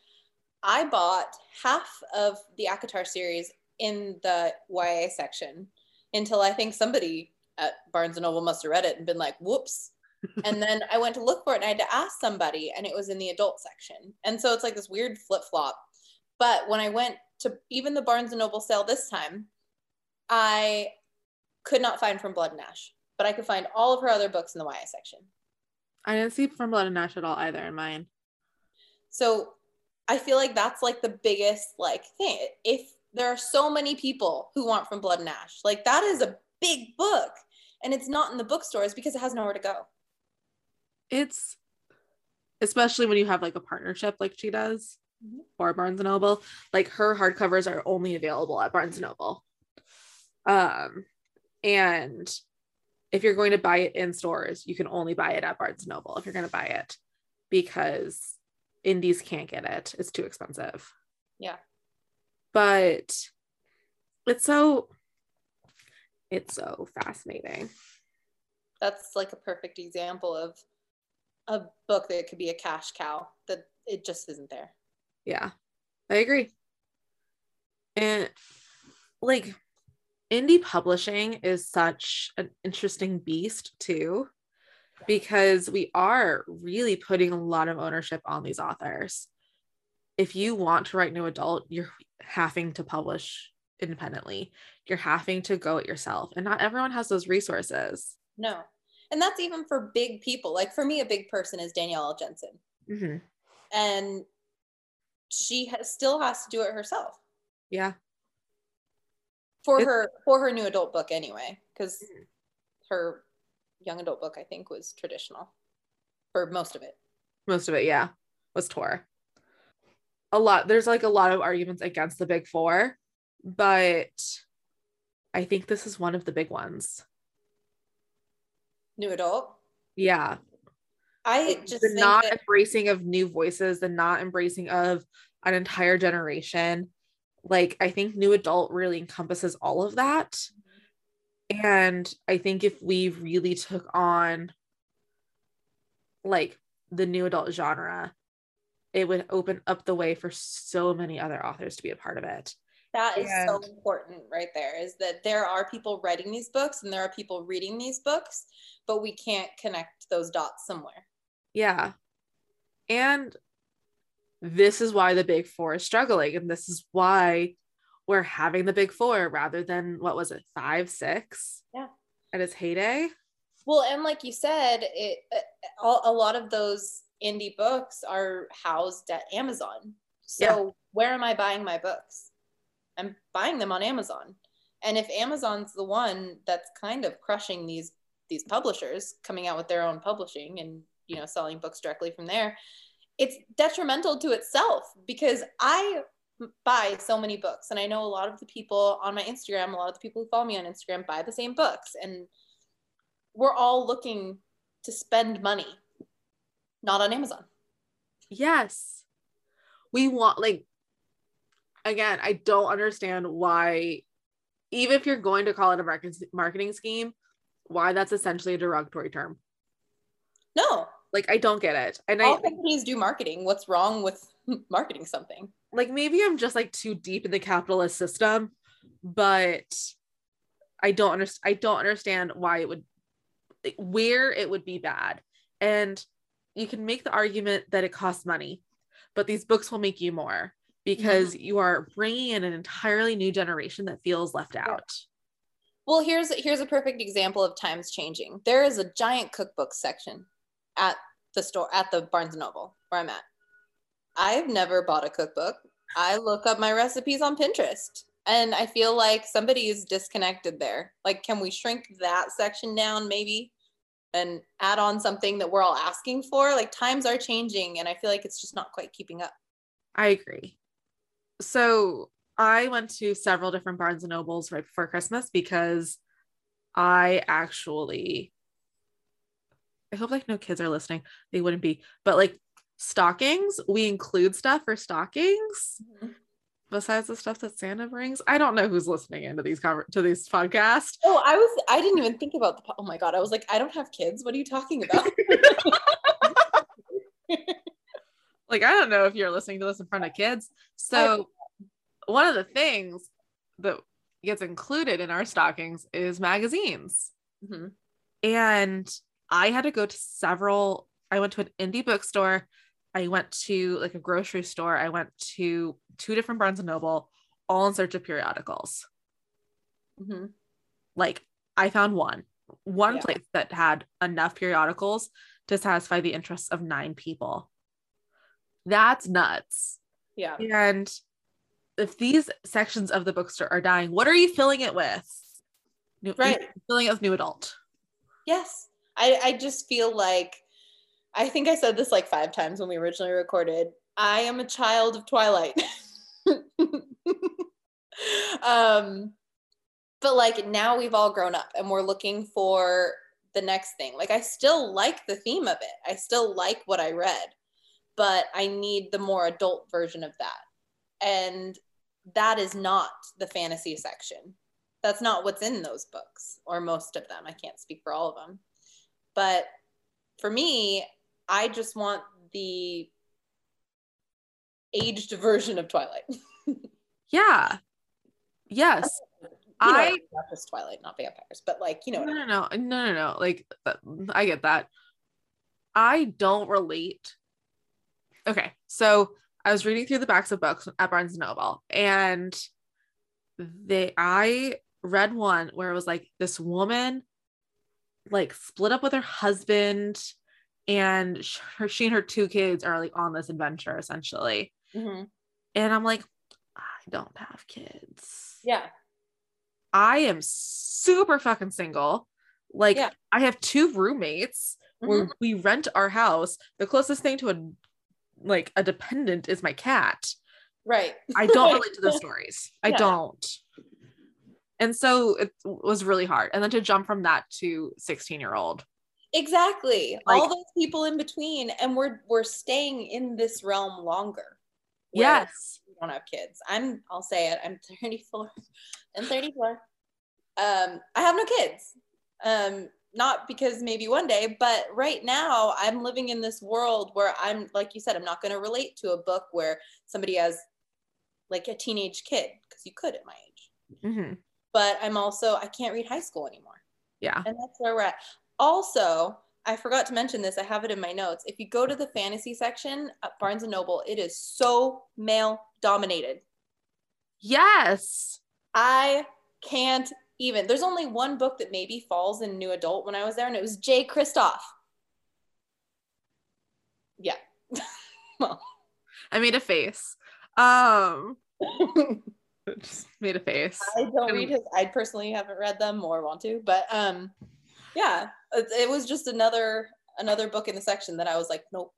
I bought half of the ACOTAR series in the YA section until I think somebody at Barnes and Noble must have read it and been like, whoops. and then I went to look for it and I had to ask somebody, and it was in the adult section. And so it's like this weird flip flop. But when I went to even the Barnes and Noble sale this time, I could not find From Blood and Ash, but I could find all of her other books in the YA section. I didn't see From Blood and Ash at all either in mine. So I feel like that's like the biggest like thing. If there are so many people who want From Blood and Ash, like that is a big book, and it's not in the bookstores because it has nowhere to go. It's especially when you have like a partnership like she does. Or Barnes and Noble, like her hardcovers are only available at Barnes and Noble. Um, and if you're going to buy it in stores, you can only buy it at Barnes and Noble if you're going to buy it because indies can't get it. It's too expensive. Yeah. But it's so it's so fascinating. That's like a perfect example of a book that could be a cash cow that it just isn't there. Yeah, I agree. And like indie publishing is such an interesting beast too, because we are really putting a lot of ownership on these authors. If you want to write new adult, you're having to publish independently. You're having to go it yourself, and not everyone has those resources. No. And that's even for big people. Like for me, a big person is Danielle Jensen. Mm-hmm. And she has, still has to do it herself Yeah. for It's- her for her new adult book anyway because her young adult book i think was traditional for most of it Most of it, yeah, was Tor. A lot, there's like a lot of arguments against the big four, but I think this is one of the big ones. new adult Yeah. I just the not that, embracing of new voices, the not embracing of an entire generation. Like, I think new adult really encompasses all of that. And I think if we really took on like the new adult genre, it would open up the way for so many other authors to be a part of it. that is so important right there is that there are people writing these books and there are people reading these books but we can't connect those dots somewhere Yeah. And this is why the big four is struggling. And this is why we're having the big four rather than what was it, five, six? Yeah. At its heyday. Well, and like you said, it uh, a, a lot of those indie books are housed at Amazon. So Yeah. where am I buying my books? I'm buying them on Amazon. And if Amazon's the one that's kind of crushing these these publishers coming out with their own publishing and you know selling books directly from there, it's detrimental to itself because I buy so many books and I know a lot of the people on my Instagram, a lot of the people who follow me on Instagram buy the same books and we're all looking to spend money, not on Amazon. Yes. We want, like, again, I don't understand why, even if you're going to call it a marketing marketing scheme, why that's essentially a derogatory term. No, Like, I don't get it. And all I, companies do marketing. What's wrong with marketing something? like maybe I'm just like too deep in the capitalist system, but I don't understand I don't understand why it would like, where it would be bad. And you can make the argument that it costs money, but these books will make you more because mm-hmm. you are bringing in an entirely new generation that feels left out. Well, here's here's a perfect example of times changing. There is a giant cookbook section at the store at the Barnes and Noble where I'm at. I've never bought a cookbook. I look up my recipes on Pinterest and I feel like somebody is disconnected there. Like can we shrink that section down maybe and add on something that we're all asking for? Like times are changing and I feel like it's just not quite keeping up. I agree. So I went to several different Barnes and Nobles right before Christmas because I actually I hope like no kids are listening. They wouldn't be, but like stockings, we include stuff for stockings besides the stuff that Santa brings. I don't know who's listening into these conver- to these podcasts. Oh, I was I didn't even think about the po- Oh my god, I was like I don't have kids. What are you talking about? like I don't know if you're listening to this in front of kids. So one of the things that gets included in our stockings is magazines. Mhm. And I had to go to several I went to an indie bookstore, I went to like a grocery store, I went to two different Barnes and Noble all in search of periodicals. Mhm. Like I found one one Yeah. place that had enough periodicals to satisfy the interests of nine people. That's nuts. Yeah. And if these sections of the bookstore are dying, what are you filling it with? New, Right. Filling it with new adult. Yes. I, I just feel like I think I said this like five times when we originally recorded. I am a child of Twilight. um but like now we've all grown up and we're looking for the next thing. Like I still like the theme of it. I still like what I read, but I need the more adult version of that. And that is not the fantasy section. That's not what's in those books or most of them. I can't speak for all of them. But for me, I just want the aged version of Twilight. Yeah. Yes. You know, I not just Twilight, not vampires, but like you know. no I no mean. no no no no like uh, I get that. I don't relate. Okay, so I was reading through the backs of books at Barnes and Noble, and they I read one where it was like this woman like split up with her husband and her, she and her two kids are like on this adventure essentially. Mm-hmm. And I'm like, I don't have kids. Yeah. I am super fucking single. Like Yeah. I have two roommates where Mhm. we rent our house. The closest thing to a like a dependent is my cat. Right. I don't relate to those stories. I don't. And so it was really hard. And then to jump from that to 16 year old. Exactly. Like- All those people in between, and we're we're staying in this realm longer. Yes. we don't have kids. I'm. I'll say it. I'm 34. I'm 34. Um, I have no kids. Um, not because maybe one day, but right now I'm living in this world where I'm, like you said, I'm not going to relate to a book where somebody has like a teenage kid because you could at my age. hmm But I'm also I can't read high school anymore. Yeah. And that's where we're at. Also, I forgot to mention this. I have it in my notes. If you go to the fantasy section at Barnes and Noble, it is so male dominated. Yes. I can't even. There's only one book that maybe falls in new adult when I was there, and it was Jay Kristoff. Yeah. well, I made a face. Um just made a face. I don't read his. I personally haven't read them or want to, but um, yeah, it, it was just another another book in the section that I was like, nope.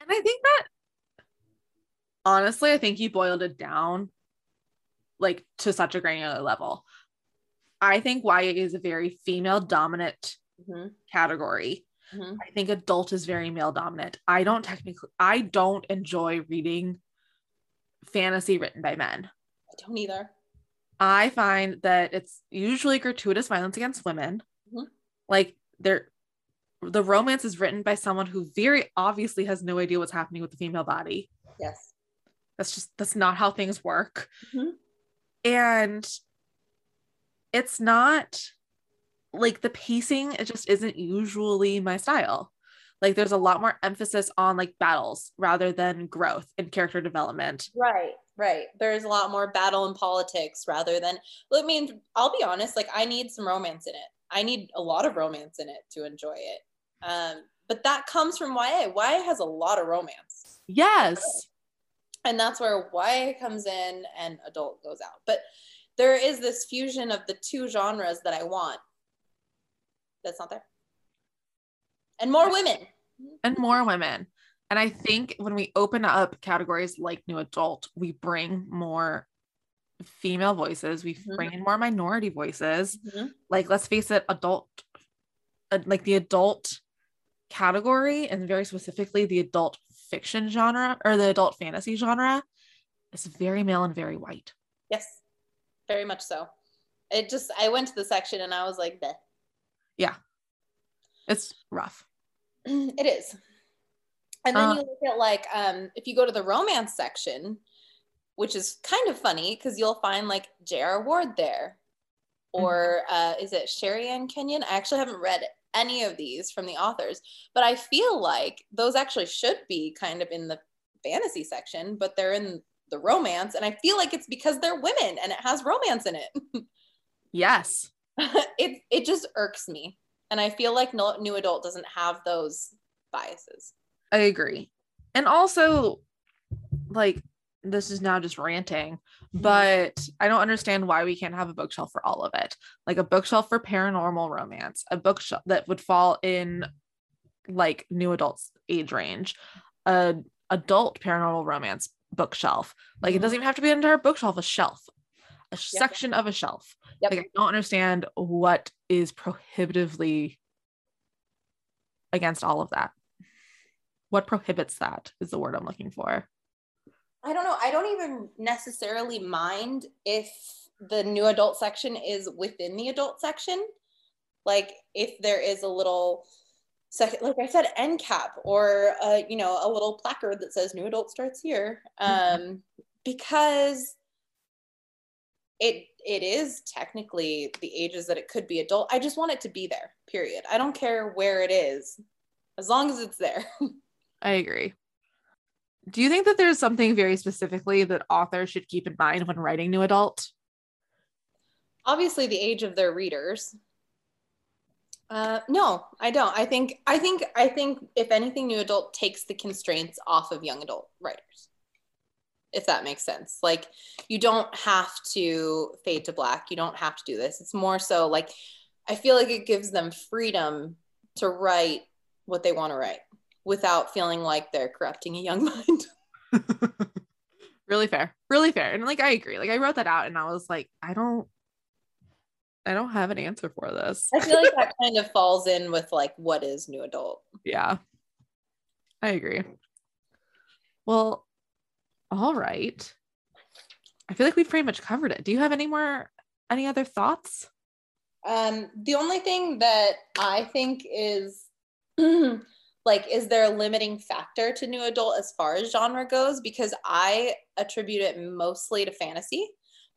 And I think that honestly, I think you boiled it down like to such a granular level. I think YA is a very female dominant hmm category. Mhm. I think adult is very male dominant. I don't technically I don't enjoy reading fantasy written by men. I don't either. I find that it's usually gratuitous violence against women. Mhm. Like they're the romance is written by someone who very obviously has no idea what's happening with the female body. Yes. That's just that's not how things work. Mhm. And it's not like the pacing, it just isn't usually my style. Like there's a lot more emphasis on like battles rather than growth and character development. Right, right. There's a lot more battle and politics rather than. I mean, I'll be honest. Like, I need some romance in it. I need a lot of romance in it to enjoy it. Um, but that comes from YA. YA has a lot of romance, Yes. and that's where YA comes in and adult goes out. But there is this fusion of the two genres that I want. That's not there. And more women. and more women. And I think when we open up categories like new adult, we bring more female voices, we Mhm. bring in more minority voices. Mhm. Like, let's face it, adult, uh, like the adult category, and very specifically the adult fiction genre or the adult fantasy genre, is very male and very white. Yes, very much so. It just, I went to the section and I was like, Bleh. Yeah, it's rough. it is. And then Uh, you look at like um if you go to the romance section, which is kind of funny because you'll find like J.R. Ward there. Or uh, is it Sherrilyn Kenyon? I actually haven't read any of these from the authors, but I feel like those actually should be kind of in the fantasy section, but they're in the romance. And I feel like it's because they're women and it has romance in it. Yes. it it just irks me. And I feel like no, new adult doesn't have those biases. I agree. And also, like, this is now just ranting, mm-hmm. but I don't understand why we can't have a bookshelf for all of it. Like a bookshelf for paranormal romance, a bookshelf that would fall in like new adults age range, a adult paranormal romance bookshelf. Like it mm-hmm. doesn't even have to be an entire bookshelf, a shelf, a section of a shelf. Yep. Like I don't understand what is prohibitively against all of that. What prohibits that is the word I'm looking for. I don't know. I don't even necessarily mind if the new adult section is within the adult section. Like if there is a little second, like I said, end cap or uh, you know a little placard that says new adult starts here, um, because it it is technically the ages that it could be adult. I just want it to be there. Period. I don't care where it is, as long as it's there. I agree. Do you think that there's something very specifically that authors should keep in mind when writing new adult? obviously the age of their readers. Uh, no, I don't. I think I think I think if anything, new adult takes the constraints off of young adult writers. If that makes sense. Like you don't have to fade to black. You don't have to do this. It's more so like I feel like it gives them freedom to write what they want to write without feeling like they're corrupting a young mind. really fair. Really fair. And like I agree. Like I wrote that out and I was like, I don't I don't have an answer for this. I feel like that kind of falls in with like what is new adult. Yeah. I agree. Well, all right. I feel like we've pretty much covered it. Do you have any more any other thoughts? Um the only thing that I think is like is there a limiting factor to new adult as far as genre goes because I attribute it mostly to fantasy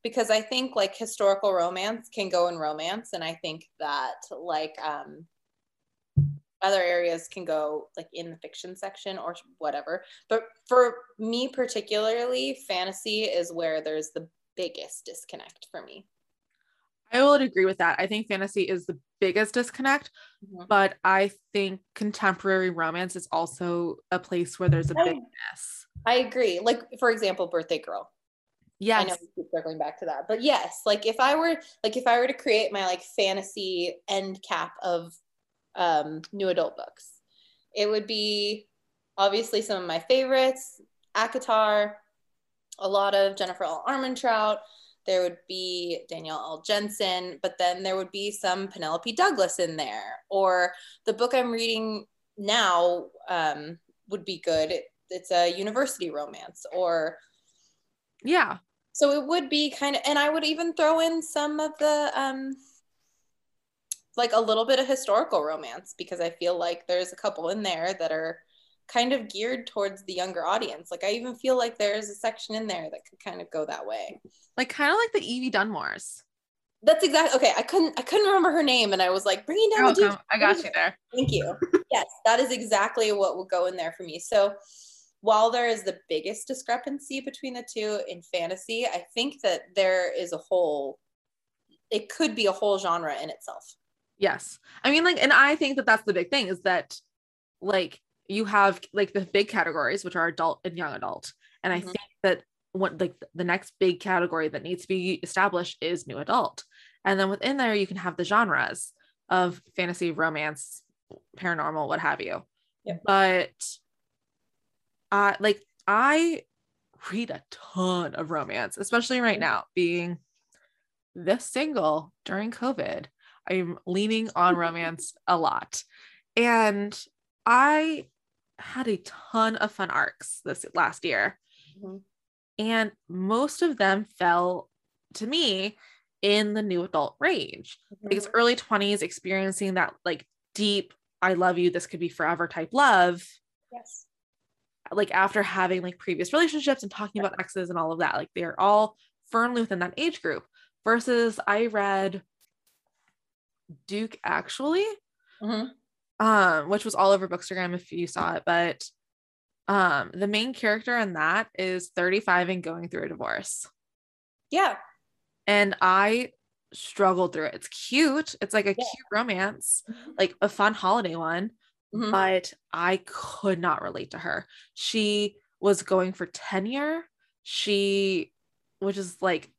because I think like historical romance can go in romance, and I think that like um, other areas can go like in the fiction section or whatever. But for me particularly, fantasy is where there's the biggest disconnect for me. I would agree with that. I think fantasy is the biggest disconnect, mm-hmm. but I think contemporary romance is also a place where there's a I, bigness. I agree. Like for example, Birthday Girl. Yeah, I know we keep circling back to that, but yes, like if I were like if I were to create my like fantasy end cap of um, new adult books, it would be obviously some of my favorites: ACOTAR, a lot of Jennifer L. Armentrout. There would be Danielle L. Jensen, but then there would be some Penelope Douglas in there, or the book I'm reading now um, would be good. It, it's a university romance, or yeah. So it would be kind of, and I would even throw in some of the, um, like a little bit of historical romance because I feel like there's a couple in there that are kind of geared towards the younger audience. Like I even feel like there's a section in there that could kind of go that way. Like kind of like the Evie Dunmores. That's exactly okay. I couldn't I couldn't remember her name and I was like bringing down You're the welcome. I got you there. Thank you. yes, that is exactly what will go in there for me. So while there is the biggest discrepancy between the two in fantasy, I think that there is a whole, it could be a whole genre in itself. Yes. I mean, like, and I think that that's the big thing is that, like, you have like the big categories, which are adult and young adult. And I mm-hmm. think that what like the next big category that needs to be established is new adult. And then within there, you can have the genres of fantasy, romance, paranormal, what have you. Yep. But uh, like I read a ton of romance, especially right now, being this single during COVID. I'm leaning on romance a lot. And I had a ton of fun arcs this last year. Mm-hmm. And most of them fell to me in the new adult range. Mm-hmm. Because early 20s, experiencing that like deep, I love you, this could be forever type love. Yes like after having like previous relationships and talking about exes and all of that like they're all firmly within that age group versus i read duke actually mm-hmm. Um which was all over bookstagram if you saw it but um the main character in that is 35 and going through a divorce yeah and i struggled through it it's cute it's like a yeah. cute romance mm-hmm. like a fun holiday one mm-hmm. but I could not relate to her. She was going for tenure. She, which is like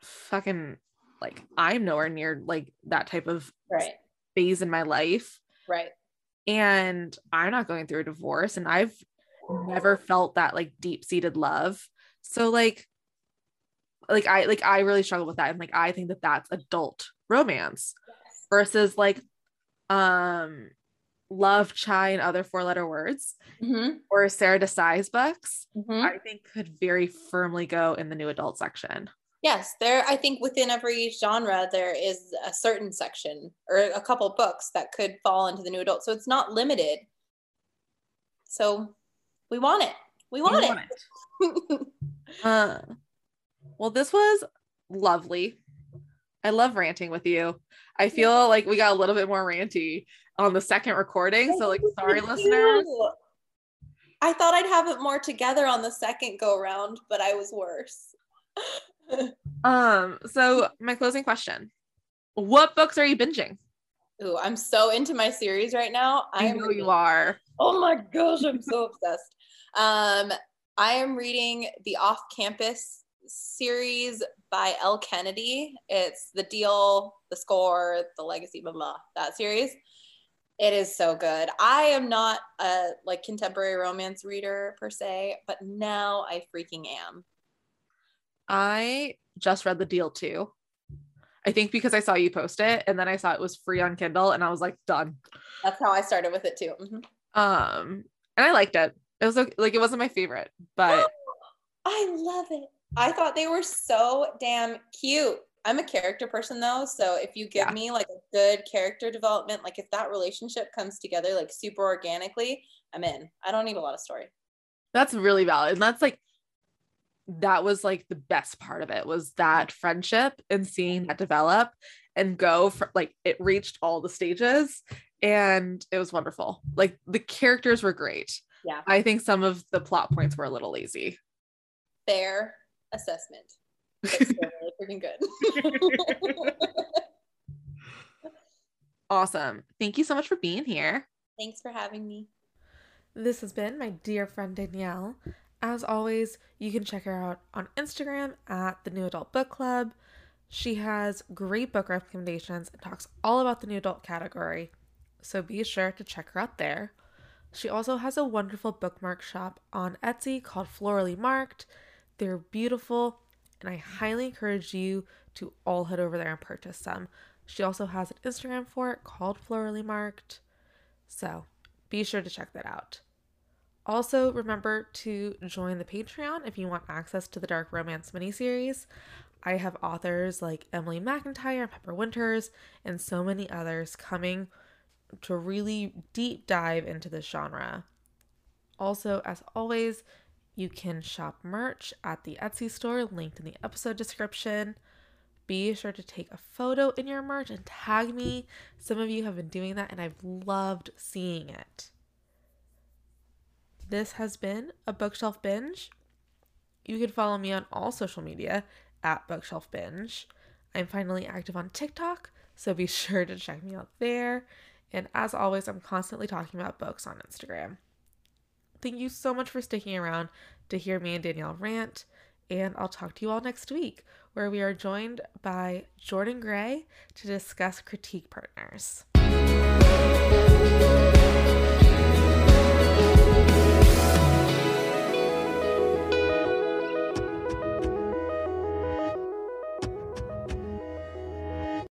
fucking like I'm nowhere near like that type of right. phase in my life. Right. And I'm not going through a divorce and I've never felt that like deep seated love. So like like I like I really struggle with that and like I think that that's adult romance yes. versus like um love chai and other four letter words mm-hmm. or sara desai's books mm-hmm. i think could very firmly go in the new adult section yes there i think within every genre there is a certain section or a couple books that could fall into the new adult so it's not limited so we want it we want, we want it, it. uh, well this was lovely i love ranting with you i feel like we got a little bit more ranty on the second recording. So like sorry listeners. I thought I'd have it more together on the second go round, but I was worse. um, so my closing question. What books are you binging? Ooh, I'm so into my series right now. I, I know reading, you are. Oh my gosh, I'm so obsessed. Um, I am reading the Off Campus series by Elle Kennedy. It's the deal, the score, the legacy, blah blah. That series. It is so good. I am not a like contemporary romance reader per se, but now I freaking am. I just read the deal too. I think because I saw you post it and then I saw it was free on Kindle and I was like, done. That's how I started with it too. Mm-hmm. Um, and I liked it. It was like, like it wasn't my favorite, but I love it. I thought they were so damn cute. I'm a character person though, so if you give yeah. me like a good character development, like if that relationship comes together like super organically, I'm in. I don't need a lot of story. That's really valid. And that's like that was like the best part of it was that mm. friendship and seeing mm-hmm. that develop and go for like it reached all the stages and it was wonderful. Like the characters were great. Yeah. I think some of the plot points were a little lazy. Fair assessment. It's really freaking good. awesome. Thank you so much for being here. Thanks for having me. This has been my dear friend Danielle. As always, you can check her out on Instagram at the New Adult Book Club. She has great book recommendations and talks all about the new adult category, so be sure to check her out there. She also has a wonderful bookmark shop on Etsy called Florally Marked. They're beautiful and I highly encourage you to all head over there and purchase some. She also has an Instagram for it called Florally Marked. So be sure to check that out. Also, remember to join the Patreon if you want access to the Dark Romance miniseries. I have authors like Emily McIntyre Pepper Winters and so many others coming to really deep dive into this genre. Also, as always, you can shop merch at the Etsy store linked in the episode description. Be sure to take a photo in your merch and tag me. Some of you have been doing that and I've loved seeing it. This has been a bookshelf binge. You can follow me on all social media at bookshelf binge. I'm finally active on TikTok, so be sure to check me out there. And as always, I'm constantly talking about books on Instagram. Thank you so much for sticking around to hear me and Danielle rant. And I'll talk to you all next week, where we are joined by Jordan Gray to discuss critique partners.